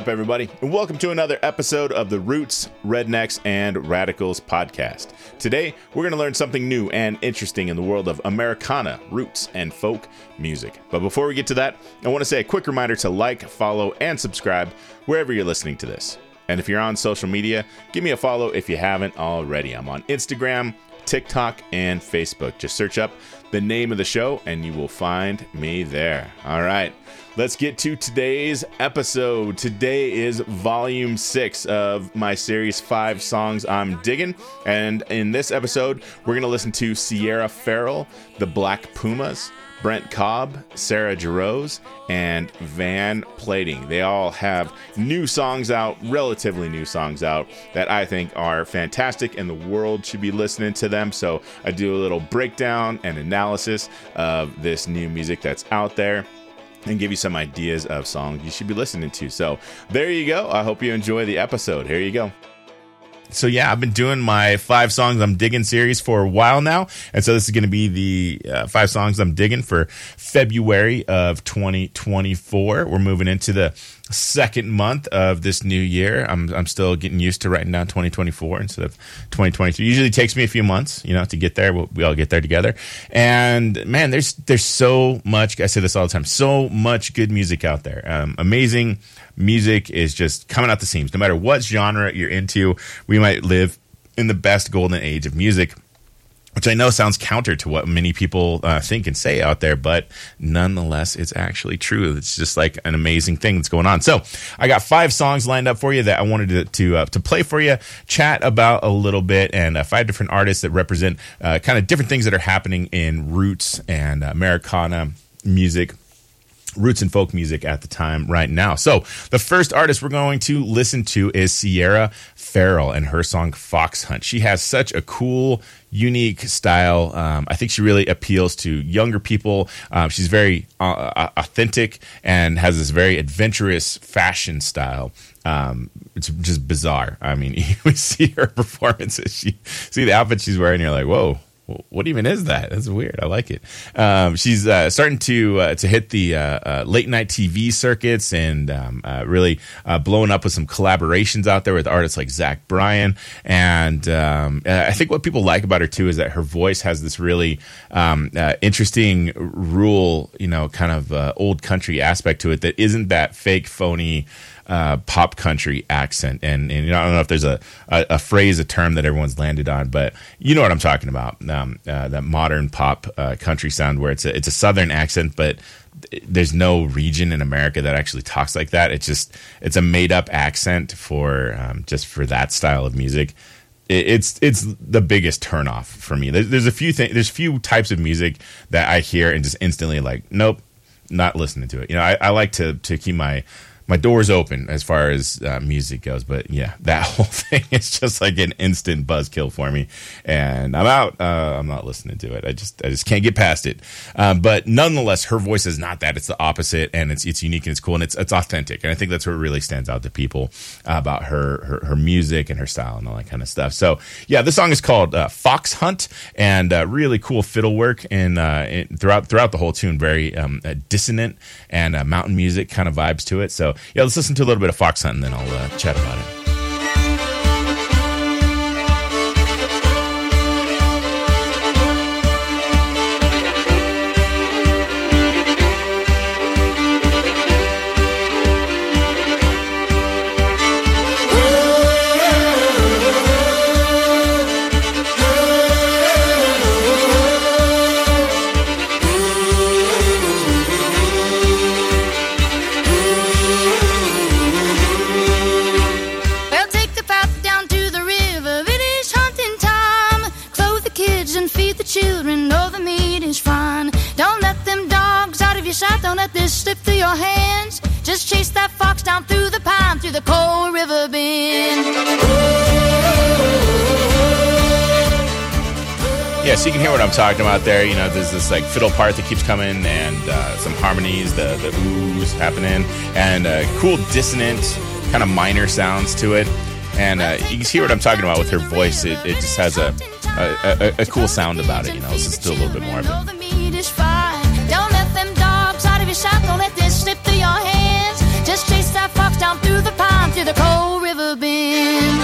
up, everybody? And welcome to another episode of the Roots, Rednecks, and Radicals podcast. Today, we're going to learn something new and interesting in the world of Americana, roots, and folk music. But before we get to that, I want to say a quick reminder to like, follow, and subscribe wherever you're listening to this. And if you're on social media, give me a follow if you haven't already. I'm on Instagram, TikTok, and Facebook. Just search up the name of the show and you will find me there. All right, let's get to today's episode. Today is volume six of my series, Five Songs I'm Digging. And in this episode, we're going to listen to Sierra Ferrell, the Black Pumas. Brent Cobb, Sarah Jarosz, and Van Plating. They all have new songs out, relatively new songs out, that I think are fantastic and the world should be listening to them. So I do a little breakdown and analysis of this new music that's out there and give you some ideas of songs you should be listening to. So there you go. I hope you enjoy the episode. Here you go so yeah, I've been doing my five songs I'm digging series for a while now, and so this is going to be the uh, five songs I'm digging for February of 2024. We're moving into the second month of this new year. I'm I'm still getting used to writing down 2024 instead of 2023. Usually takes me a few months, you know, to get there. We'll, we all get there together. And man, there's there's so much. I say this all the time. So much good music out there. Um, amazing music is just coming out the seams. No matter what genre you're into, we might live in the best golden age of music which I know sounds counter to what many people uh, think and say out there, but nonetheless, it's actually true. It's just like an amazing thing that's going on. So, I got five songs lined up for you that I wanted to to, uh, to play for you, chat about a little bit, and uh, five different artists that represent uh, kind of different things that are happening in roots and Americana music roots and folk music at the time right now. So the first artist we're going to listen to is Sierra Ferrell and her song Fox Hunt. She has such a cool, unique style. Um, I think she really appeals to younger people. Um, she's very uh, uh authentic and has this very adventurous fashion style. Um, it's just bizarre. I mean, you see her performances, she see the outfit she's wearing, you're like, whoa, what even is that? That's weird. I like it. Um, she's uh, starting to uh, to hit the uh, uh late night TV circuits and um, uh, really uh, blowing up with some collaborations out there with artists like Zach Bryan. And um, I think what people like about her too is that her voice has this really um, interesting rural, you know, kind of old country aspect to it that isn't that fake, phony uh, pop country accent. And, and you know, I don't know if there's a, a, a, phrase, a term that everyone's landed on, but you know what I'm talking about. Um, uh, that modern pop uh, country sound where it's a, it's a southern accent, but there's no region in America that actually talks like that. It's just it's a made up accent for um, just for that style of music. it's it's the biggest turnoff for me. There's, there's a few things. There's few types of music that I hear and just instantly like, nope, not listening to it. You know, I, I like to to keep my my door's open as far as uh, music goes. But yeah, that whole thing is just like an instant buzzkill for me, and I'm out. Uh, I'm not listening to it. I just I just can't get past it. Um, but nonetheless, her voice is not that. It's the opposite, and it's it's unique and it's cool and it's it's authentic. And I think that's what really stands out to people about her her, her music and her style and all that kind of stuff. So yeah, this song is called uh, Fox Hunt, and uh, really cool fiddle work and uh, throughout throughout the whole tune, very um, dissonant and mountain music kind of vibes to it. So yeah, let's listen to a little bit of Fox Hunt and then I'll uh, chat about it. Yeah, so you can hear what I'm talking about there. You know, there's this like fiddle part that keeps coming, and uh, some harmonies, the the oohs happening, and uh, cool dissonant kind of minor sounds to it. And uh, you can hear what I'm talking about with her voice. It, it just has a a, a a, cool sound about it. You know, let's just do a little bit more of it. Just chase that fox down through the to the cold river bend.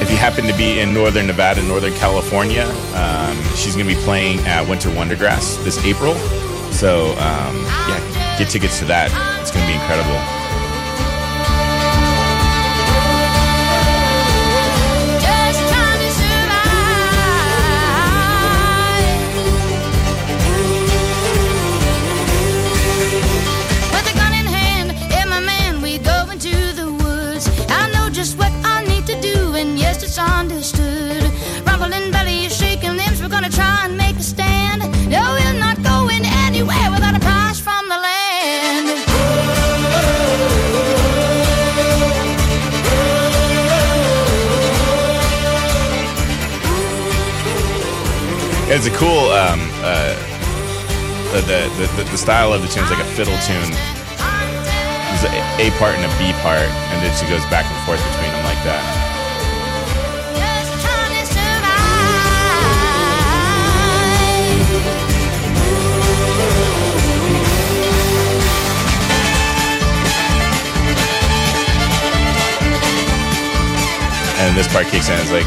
If you happen to be in northern Nevada, northern California, um, she's going to be playing at Winter Wondergrass this April. So, um, yeah, get tickets to that. It's going to be incredible. Cool, um, uh, the, the, the, the style of the tune is like a fiddle tune. There's a A part and a B part, and then she goes back and forth between them like that. And this part kicks in. It's like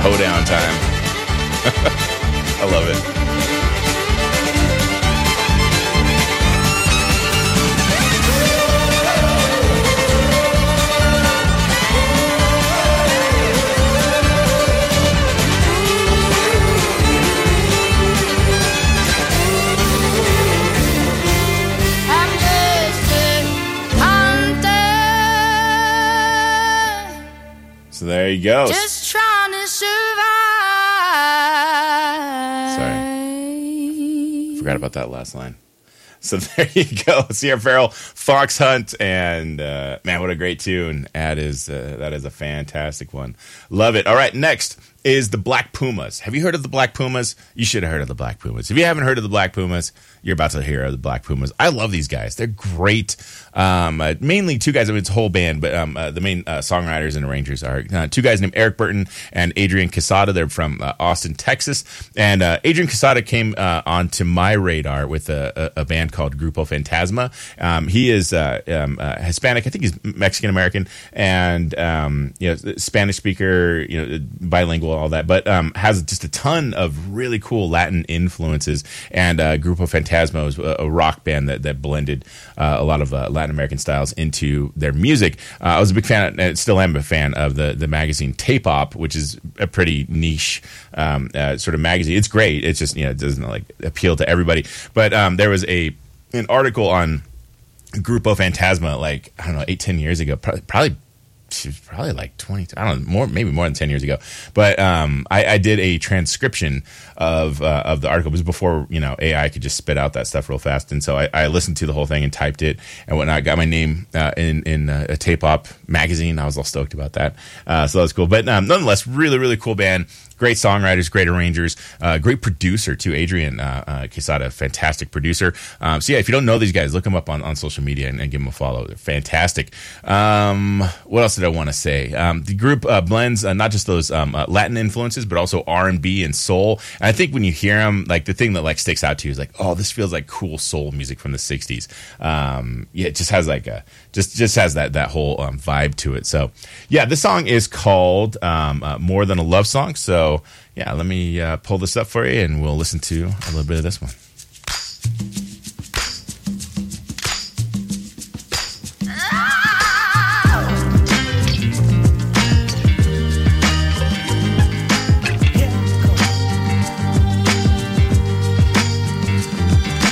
hoedown time. I love it. I'm just a hunter, So there you go. just Forgot about that last line. So there you go, Sierra Ferrell, Fox Hunt, and uh, man, what a great tune! That is uh, that is a fantastic one. Love it. All right, next is the Black Pumas. Have you heard of the Black Pumas? You should have heard of the Black Pumas. If you haven't heard of the Black Pumas, you're about to hear of the Black Pumas. I love these guys. They're great. Um, uh, mainly two guys. I mean, it's a whole band, but um, uh, the main uh, songwriters and arrangers are uh, two guys named Eric Burton and Adrian Quesada. They're from uh, Austin, Texas. And uh, Adrian Quesada came onto my radar with a, a, a band called Grupo Fantasma. Um, he is um, Hispanic. I think he's Mexican American and um, you know Spanish speaker. You know, bilingual, all that. But um, has just a ton of really cool Latin influences. And Grupo Fantasma was a, a rock band that that blended a lot of uh, Latin American styles into their music. Uh, I was a big fan, and still am a fan of the the magazine Tape Op, which is a pretty niche um, uh, sort of magazine. It's great. It's just you know it doesn't like appeal to everybody. But um, there was a an article on Grupo Fantasma like I don't know eight ten years ago, probably. probably she was probably like 20 i don't know more maybe more than 10 years ago. But um, I, I did a transcription of uh, of the article. It was before you know ai could just spit out that stuff real fast. And so i, I listened to the whole thing and typed it and whatnot. Got my name uh, in in uh, a tape op magazine. I was all stoked about that. Uh, so that was cool. But um, nonetheless really really cool band great songwriters, great arrangers, uh, great producer too. Adrian uh, uh, Quesada, fantastic producer. Um, so yeah, if you don't know these guys, look them up on, on social media and, and give them a follow. They're fantastic. Um, what else did I want to say? Um, the group uh, blends uh, not just those um, uh, Latin influences, but also R and B and soul. And I think when you hear them, like the thing that like sticks out to you is like, oh, this feels like cool soul music from the '60s. Um, yeah, it just has like a just just has that that whole um, vibe to it. So yeah, this song is called um, uh, "More Than a Love Song." So yeah, let me uh, pull this up for you, and we'll listen to a little bit of this one.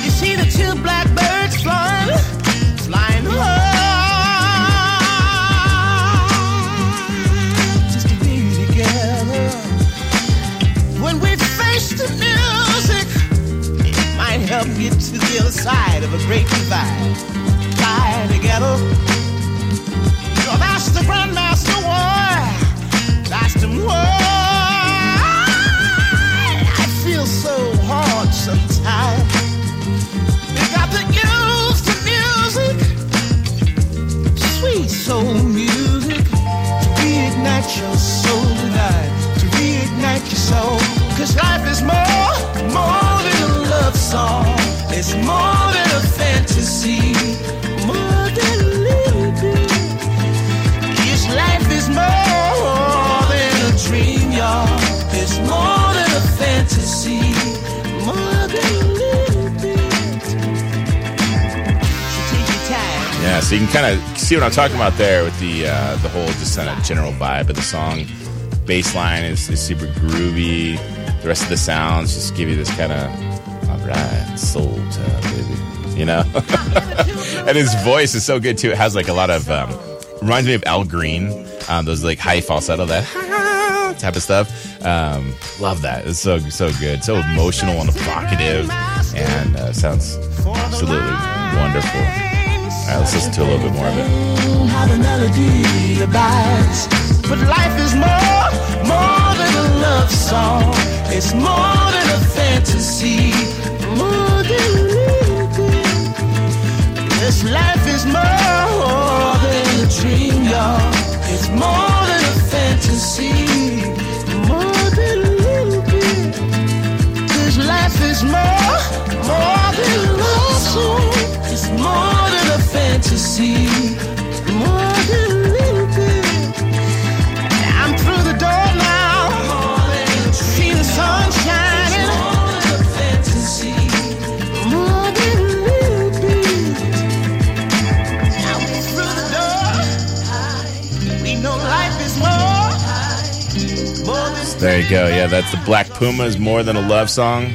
You see the two blackbirds a great divide. Fly together. You have asked the grandmaster. Asked him why. I feel so hard sometimes. You got to use the music, sweet soul music, to reignite your soul tonight, to reignite your soul. Cause life is more, more than a love song. It's more yeah, so you can kind of see what I'm talking about there with the uh, the whole just kind of general vibe of the song. Bass line is, is super groovy. The rest of the sounds just give you this kind of all right, soul time, baby. You know, and his voice is so good too. It has like a lot of um, reminds me of Al Green, um, those like high falsetto that type of stuff. Um, love that. It's so so good, so emotional and evocative, and uh, sounds absolutely wonderful. All right, let's listen to a little bit more of it. But life is more, more than a love song. It's more than a fantasy, life is more than a dream, y'all. It's more than a fantasy, go. Yeah, that's the Black Pumas, More Than a Love Song.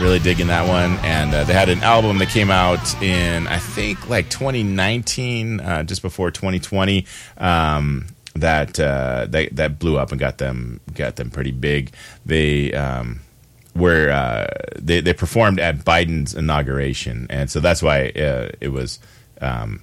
Really digging that one. And uh, they had an album that came out in, I think, like 2019, uh, just before 2020. Um, that uh, that that blew up and got them got them pretty big. They um, were uh, they they performed at Biden's inauguration, and so that's why uh, it was um,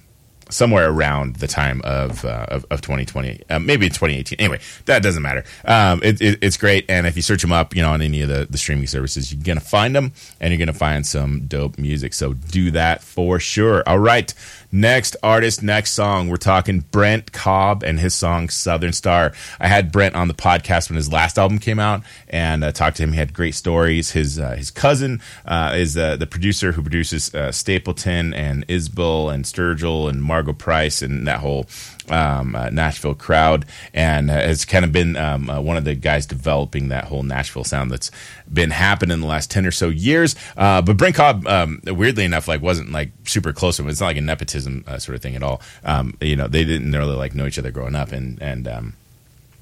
somewhere around the time of uh, of, of 2020, uh, maybe 2018. Anyway, that doesn't matter. Um, it, it, it's great, and if you search them up, you know, on any of the, the streaming services, you're gonna find them, and you're gonna find some dope music. So do that for sure. All right. Next artist, next song. We're talking Brent Cobb and his song Southern Star. I had Brent on the podcast when his last album came out and uh, talked to him. He had great stories. His uh, his cousin uh, is the producer who produces Stapleton and Isbell and Sturgill and Margo Price and that whole um, uh, Nashville crowd, and uh, has kind of been um, uh, one of the guys developing that whole Nashville sound that's been happening in the last ten or so years. Uh, but Cobb, um, weirdly enough, like wasn't like super close to him. It's not like a nepotism uh, sort of thing at all. Um, you know, they didn't really like know each other growing up, and and um,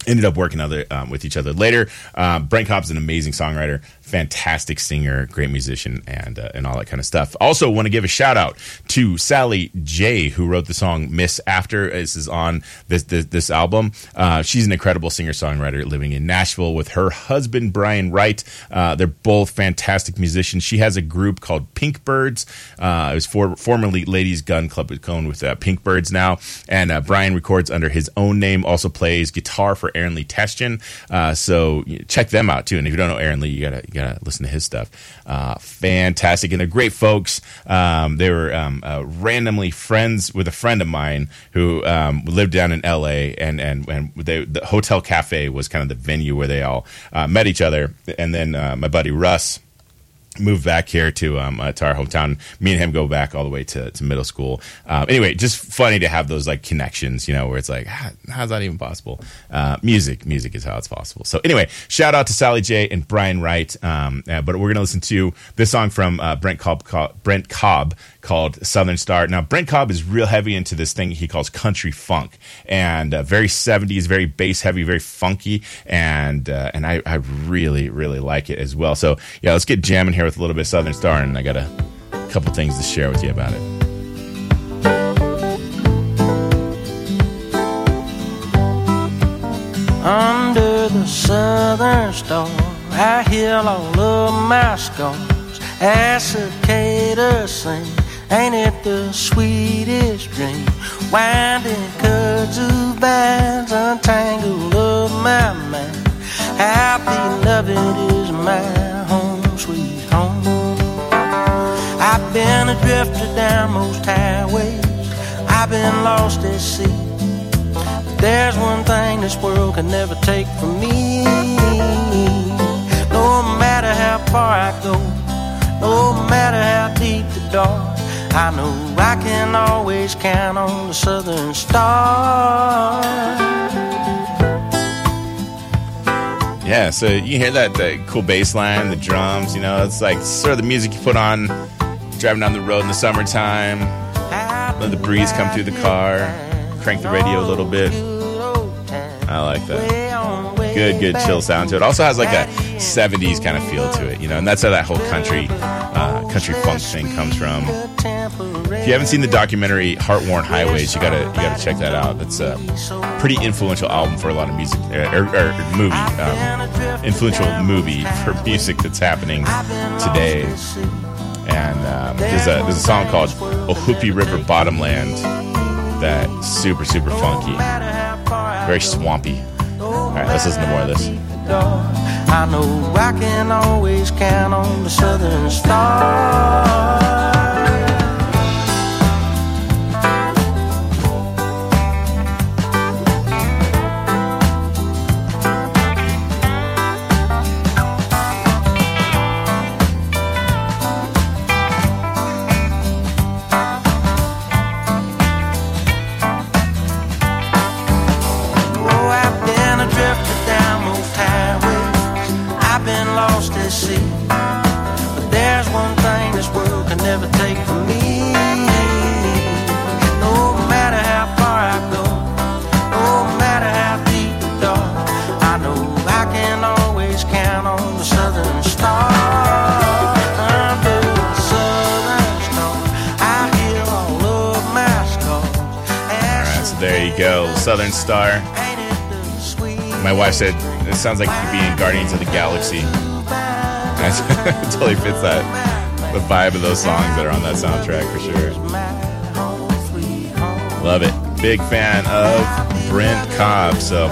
ended up working other um, with each other later. Um, Brent Cobb's an amazing songwriter, fantastic singer, great musician, and uh, and all that kind of stuff. Also, want to give a shout out to Sally Jaye, who wrote the song "Miss After." This is on this this, this album. Uh, she's an incredible singer songwriter living in Nashville with her husband Brian Wright. Uh, they're both fantastic musicians. She has a group called Pink Birds. Uh, it was for, formerly Ladies Gun Club with Cone with uh, Pink Birds now, and uh, Brian records under his own name. Also plays guitar for Aaron Lee Tasjan. Uh, so check them out too. And if you don't know Aaron Lee, you gotta you gotta listen to his stuff. Uh, fantastic, and they're great folks. Um, they were um, uh, randomly friends with a friend of mine who um, lived down in L.A. and and and they, the Hotel Cafe was kind of the venue where they all uh, met each other. And then uh, my buddy Russ moved back here to um uh, to our hometown. Me and him go back all the way to, to middle school. Um, anyway, just funny to have those like connections, you know, where it's like, how, how's that even possible? Uh, music, music is how it's possible. So anyway, shout out to Sally Jaye and Brian Wright. Um, uh, but we're gonna listen to this song from uh, Brent Cobb, Co- Brent Cobb called Southern Star. Now, Brent Cobb is real heavy into this thing he calls country funk, and uh, very '70s, very bass heavy, very funky, and and I, I really really like it as well. So yeah, let's get jamming here with a little bit of Southern Star, and I got a couple things to share with you about it. Under the southern star, I hear all of my scars. As cicadas sing, ain't it the sweetest dream? Winding kudzu bands untangle of my mind. Happy loving is my home, sweet home. I've been adrift down most highways. I've been lost at sea. But There's one thing this world can never take from me. No matter how far I go, no matter how deep the dark, I know I can always count on the Southern Star. Yeah, so you hear that, that cool bass line, the drums, you know, it's like sort of the music you put on driving down the road in the summertime. Let the breeze come through the car. Crank the radio a little bit. I like that. Good, good chill sound to it. Also has like a 70s kind of feel to it, you know, and that's how that whole country, uh, country funk thing comes from. You haven't seen the documentary Heartworn Highways, you gotta you gotta check that out. That's a pretty influential album for a lot of music or, or movie, um, influential movie for music that's happening today. And um, there's a there's a song called Ohoopee River Bottomland that's super super funky, very swampy. All right, let's listen to more of this. I know I can always count on the Southern Star. There you go, Southern Star. My wife said it sounds like it could be in Guardians of the Galaxy. That totally fits that the vibe of those songs that are on that soundtrack for sure. Love it. Big fan of Brent Cobb. So,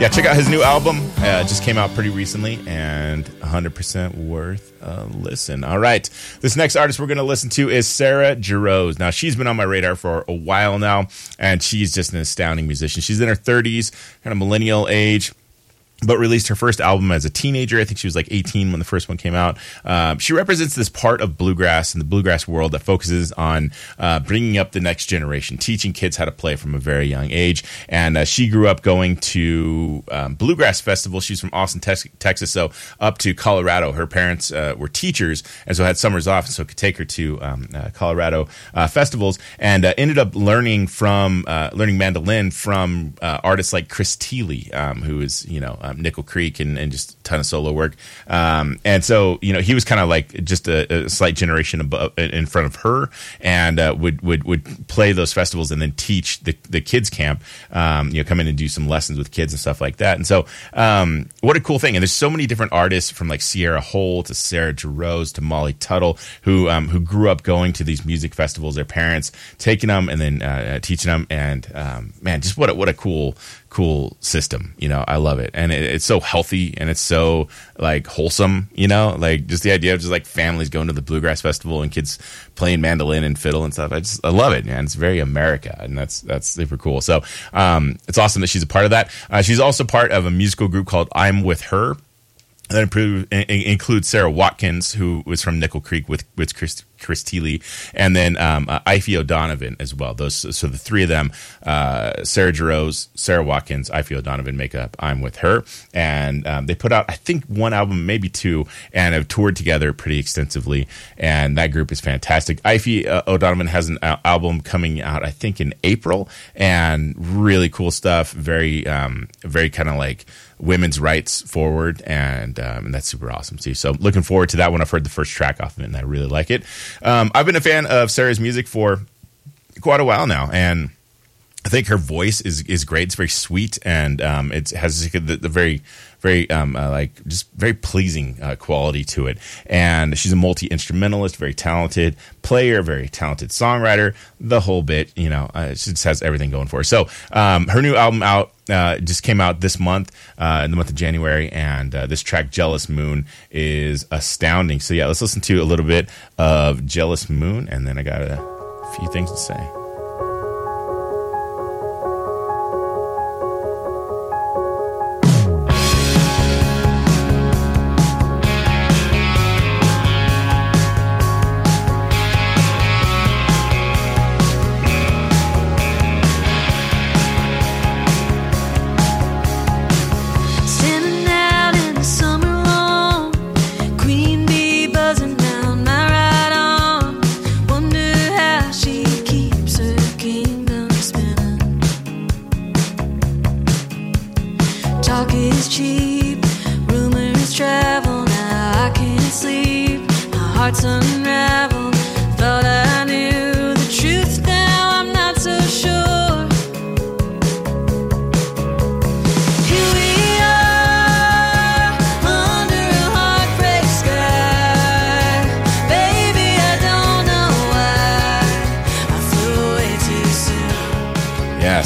yeah, check out his new album. Uh, just came out pretty recently and 100% worth a listen. All right. This next artist we're going to listen to is Sarah Jarosz. Now, she's been on my radar for a while now, and she's just an astounding musician. She's in her 30s, kind of millennial age but released her first album as a teenager. I think she was like 18 when the first one came out. Um, she represents this part of bluegrass and the bluegrass world that focuses on uh, bringing up the next generation, teaching kids how to play from a very young age. And uh, she grew up going to um, bluegrass festivals. She's from Austin, Tex- Texas, so up to Colorado. Her parents uh, were teachers, and so had summers off, and so could take her to um, uh, Colorado uh, festivals, and ended up learning from learning mandolin from artists like Chris Thile, um, who is you know um, Nickel Creek and, and just a ton of solo work. Um, and so you know he was kind of like just a, a slight generation above in front of her, and uh, would would would play those festivals and then teach the the kids camp. Um, you know, come in and do some lessons with kids and stuff like that. And so um, what a cool thing! And there's so many different artists from like Sierra Hull to Sarah Jarosz to Molly Tuttle who um, who grew up going to these music festivals. Their parents taking them and then uh, teaching them, and um, man, just what a, what a cool cool system. You know, I love it, and it, it's so healthy and it's so like wholesome. You know, like just the idea of just like families going to the bluegrass festival and kids playing mandolin and fiddle and stuff. I just I love it, man. It's very America, and that's that's super cool. So um, it's awesome that she's a part of that. Uh, she's also part of a musical group called I'm with Her. That improve, in- includes Sara Watkins, who was from Nickel Creek with with Chris, Chris Thile, and then um, uh, O'Donovan as well. Those so the three of them, uh, Sarah Jarosz, Sara Watkins, Aoife O'Donovan make up I'm with her, and um, they put out I think one album, maybe two, and have toured together pretty extensively. And that group is fantastic. Aoife uh, O'Donovan has an al- album coming out I think in April, and really cool stuff. Very um, very kind of like women's rights forward, and um, and that's super awesome too. So looking forward to that one. I've heard the first track off of it, and I really like it. Um, I've been a fan of Sarah's music for quite a while now, and I think her voice is is great. It's very sweet, and um, it has the, the very very um, uh, like just very pleasing uh, quality to it. And she's a multi instrumentalist, very talented player, very talented songwriter. The whole bit, you know, uh, she just has everything going for her. So um, her new album out uh, just came out this month, uh, in the month of January, and uh, this track "Jealous Moon" is astounding. So yeah, let's listen to a little bit of "Jealous Moon," and then I got a few things to say.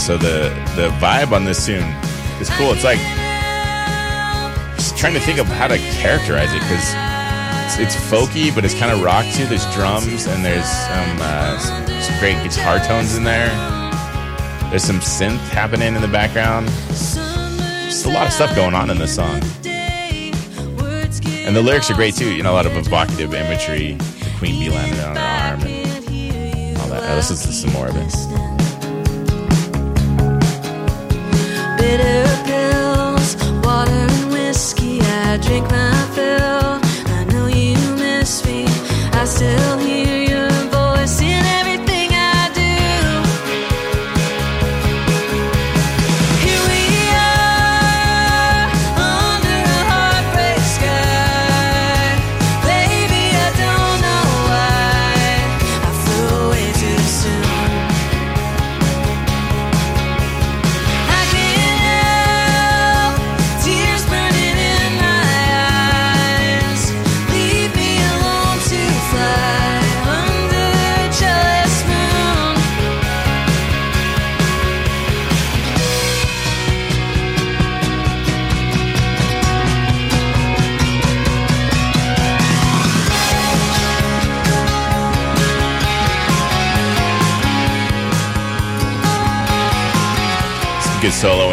So the the vibe on this tune is cool. It's like just trying to think of how to characterize it because it's, it's folky, but it's kind of rock too. There's drums and there's some, uh, some some great guitar tones in there. There's some synth happening in the background. Just a lot of stuff going on in this song. And the lyrics are great too. You know, a lot of evocative imagery. The queen bee landing on her arm and all that. Uh, let's listen to some more of it. Drink my fill. I know you miss me. I still hear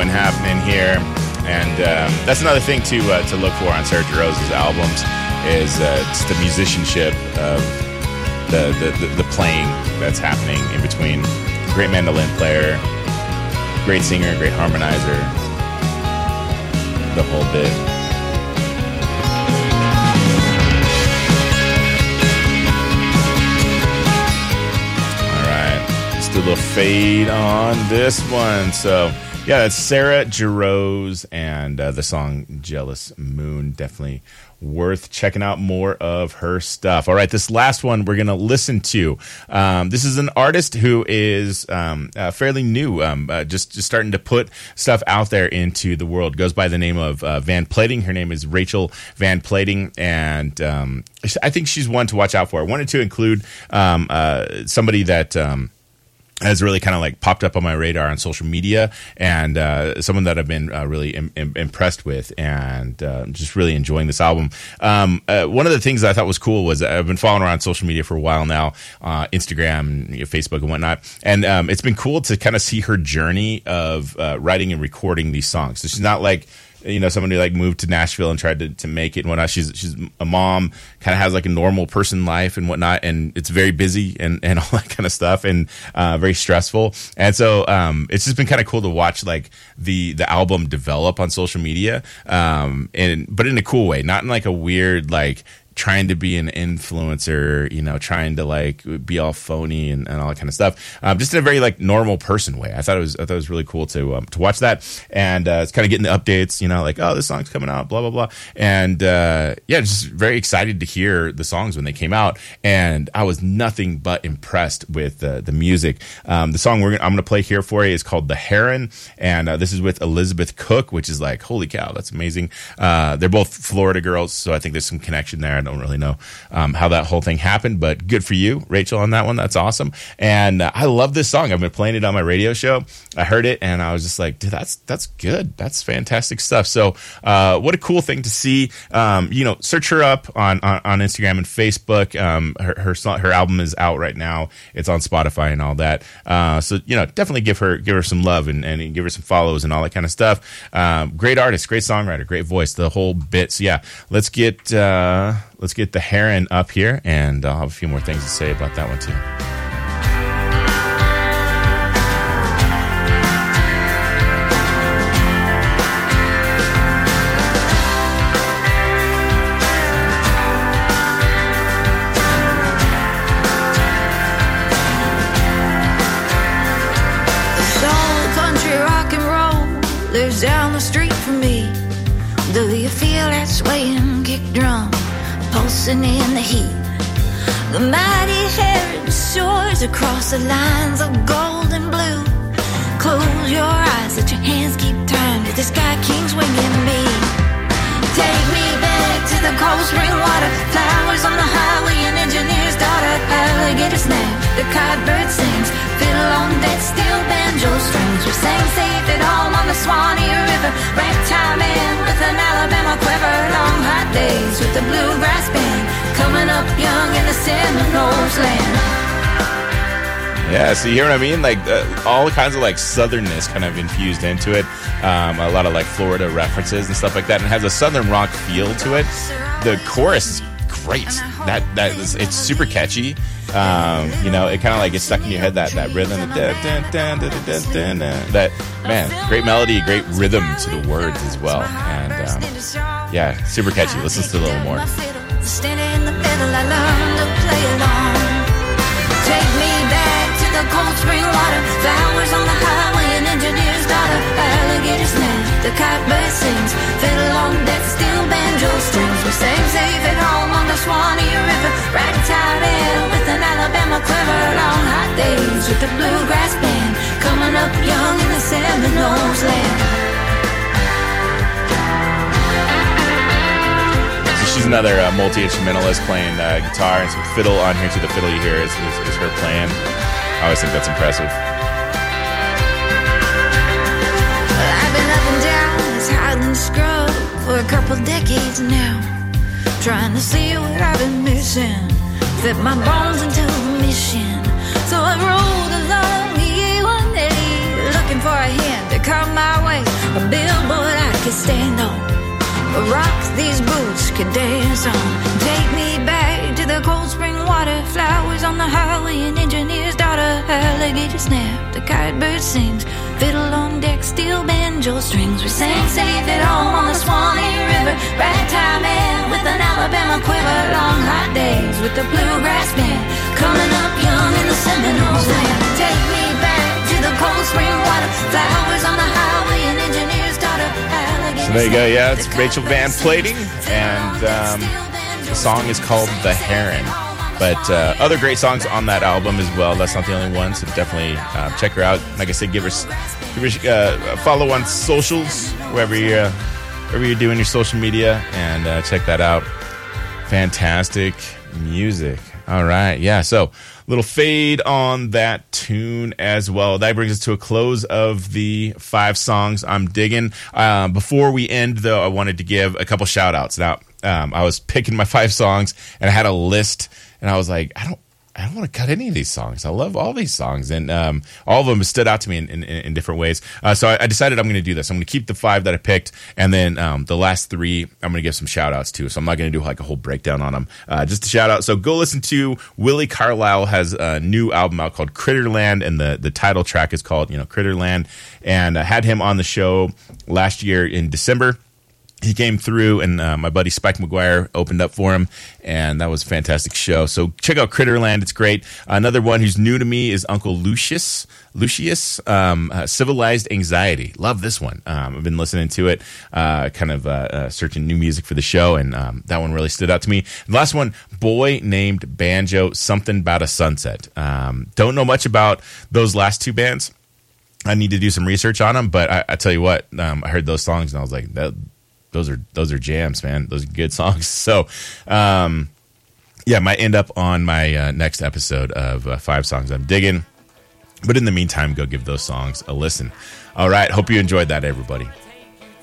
happening here, and um, that's another thing to uh, to look for on Sarah Jarosz's albums is uh, the musicianship of the, the the the playing that's happening in between. Great mandolin player, great singer, great harmonizer, the whole bit. All right, just a little fade on this one. So, yeah, that's Sarah Jarosz and uh, the song Jealous Moon. Definitely worth checking out more of her stuff. All right, this last one we're going to listen to. Um, this is an artist who is um, uh, fairly new, um, uh, just, just starting to put stuff out there into the world. Goes by the name of uh, Van Plating. Her name is Rachel Van Plating, and um, I think she's one to watch out for. I wanted to include um, uh, somebody that. Has really kind of like popped up on my radar on social media and uh, someone that I've been uh, really Im- Im- impressed with and uh, just really enjoying this album. Um, uh, one of the things I thought was cool was I've been following her on social media for a while now, uh, Instagram, you know, Facebook, and whatnot. And um, it's been cool to kind of see her journey of uh, writing and recording these songs. So she's not like you know, someone who like moved to Nashville and tried to, to make it and whatnot. She's she's a mom, kind of has like a normal person life and whatnot, and it's very busy and, and all that kind of stuff and uh, very stressful. And so um, it's just been kind of cool to watch like the the album develop on social media, um, and but in a cool way, not in like a weird like trying to be an influencer, you know, trying to like be all phony and, and all that kind of stuff. Um, just in a very like normal person way. I thought it was I thought it was really cool to um, to watch that, and uh, it's kind of getting the updates, you know, like oh this song's coming out, blah blah blah, and uh, yeah, just very excited to hear the songs when they came out, and I was nothing but impressed with uh, the music. Um, the song we're gonna, I'm going to play here for you is called "The Heron," and uh, this is with Elizabeth Cook, which is like holy cow, that's amazing. Uh, they're both Florida girls, so I think there's some connection there. Don't really know um, how that whole thing happened, but good for you, Rachel, on that one. That's awesome. And uh, I love this song. I've been playing it on my radio show. I heard it and I was just like, dude, that's that's good. That's fantastic stuff. So, uh, what a cool thing to see. Um, you know, search her up on on, on Instagram and Facebook. Um, her her her album is out right now. It's on Spotify and all that. Uh, so you know, definitely give her give her some love and, and give her some follows and all that kind of stuff. Um, great artist, great songwriter, great voice, the whole bit. So yeah, let's get uh, let's get the heron up here, and I'll have a few more things to say about that one too. Down the street from me. Do you feel that swaying kick drum pulsing in the heat? The mighty haired shores across the lines of gold and blue. Close your eyes, let your hands keep turned as the sky king's winging me. Take me back to the cold spring water, flowers on the highway, an engineer's daughter, alligator snap, the codbird sings, steel banjo strings. We sang on the Swanee River, in with an Alabama quiver, long hot days with the bluegrass band, coming up young in the Seminoles land. Yeah, so you hear what I mean? Like uh, all kinds of like southernness kind of infused into it. Um, a lot of like Florida references and stuff like that, and it has a southern rock feel to it. The chorus is great. That that is it's super catchy. Um, you know, it kind of like gets stuck in your head that that rhythm, that man, great melody, great rhythm to the words as well, and um, yeah, super catchy. Listen to it a little more. Cold spring water, flowers on the highway, an engineer's daughter, the cottonbird sings, fiddle on that steel banjo strings. We sang safe at home on the Swanee River, ragtime in with an Alabama quiver, long hot days with the bluegrass band, coming up young in the Seminoles land. She's another uh, multi instrumentalist playing uh, guitar and some fiddle on here. To the fiddle you hear is, is, is her playing. I always think that's impressive. Scrub for a couple decades now. Trying to see what I've been missing. Fit my bones into a mission. So I rode along the A180, looking for a hand to come my way. A billboard I could stand on. A rock these boots could dance on. Take me back to the cold spring water. Flowers on the highway, an engineer's daughter. Alligator snap, the kite bird sings. Fiddle on deck, steel banjo strings. We sang safe at home on the Swanee River. Ragtime in with an Alabama quiver. Long hot days with the bluegrass band. Coming up young in the Seminoles land. Take me back to the cold spring water. Flowers on the highway, an engineer's daughter. So there you go. Yeah, it's Rachel Van Plating, and um, that steel banjo the song is called The Heron. But uh, other great songs on that album as well. That's not the only one, so definitely uh, check her out. Like I said, give her, give her uh, follow on socials wherever you're, uh, wherever you're doing your social media, and uh, check that out. Fantastic music. All right, yeah. So little fade on that tune as well. That brings us to a close of the five songs I'm digging. Um, before we end, though, I wanted to give a couple shout outs. Now, um, I was picking my five songs and I had a list, and I was like, I don't. I don't want to cut any of these songs. I love all these songs, and um, all of them stood out to me in, in, in different ways. Uh, so I, I decided I'm going to do this. I'm going to keep the five that I picked, and then um, the last three I'm going to give some shout outs to. So I'm not going to do like a whole breakdown on them. Uh, just a shout out. So go listen to Willi Carlisle has a new album out called Critterland, and the the title track is called you know Critterland, and I had him on the show last year in December he came through and uh, my buddy Spike McGuire opened up for him and that was a fantastic show. So check out critterland it's great. Another one who's new to me is uncle lucius lucius um, uh, civilized anxiety. Love this one. Um, i've been listening to it uh, kind of uh, uh, searching new music for the show and um, that one really stood out to me. The last one boy named banjo something about a sunset. Um, don't know much about those last two bands. I need to do some research on them, but I, I tell you what, um, I heard those songs and I was like, that, those are those are jams, man. Those are good songs. So, um, yeah, might end up on my uh, next episode of uh, five songs I'm digging. But in the meantime, go give those songs a listen. All right, hope you enjoyed that, everybody.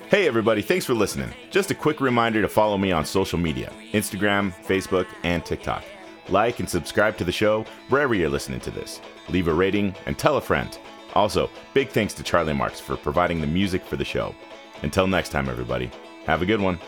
Hey, everybody, thanks for listening. Just a quick reminder to follow me on social media Instagram, Facebook, and TikTok. Like and subscribe to the show wherever you're listening to this. Leave a rating and tell a friend. Also, big thanks to Charlie Marks for providing the music for the show. Until next time, everybody, have a good one.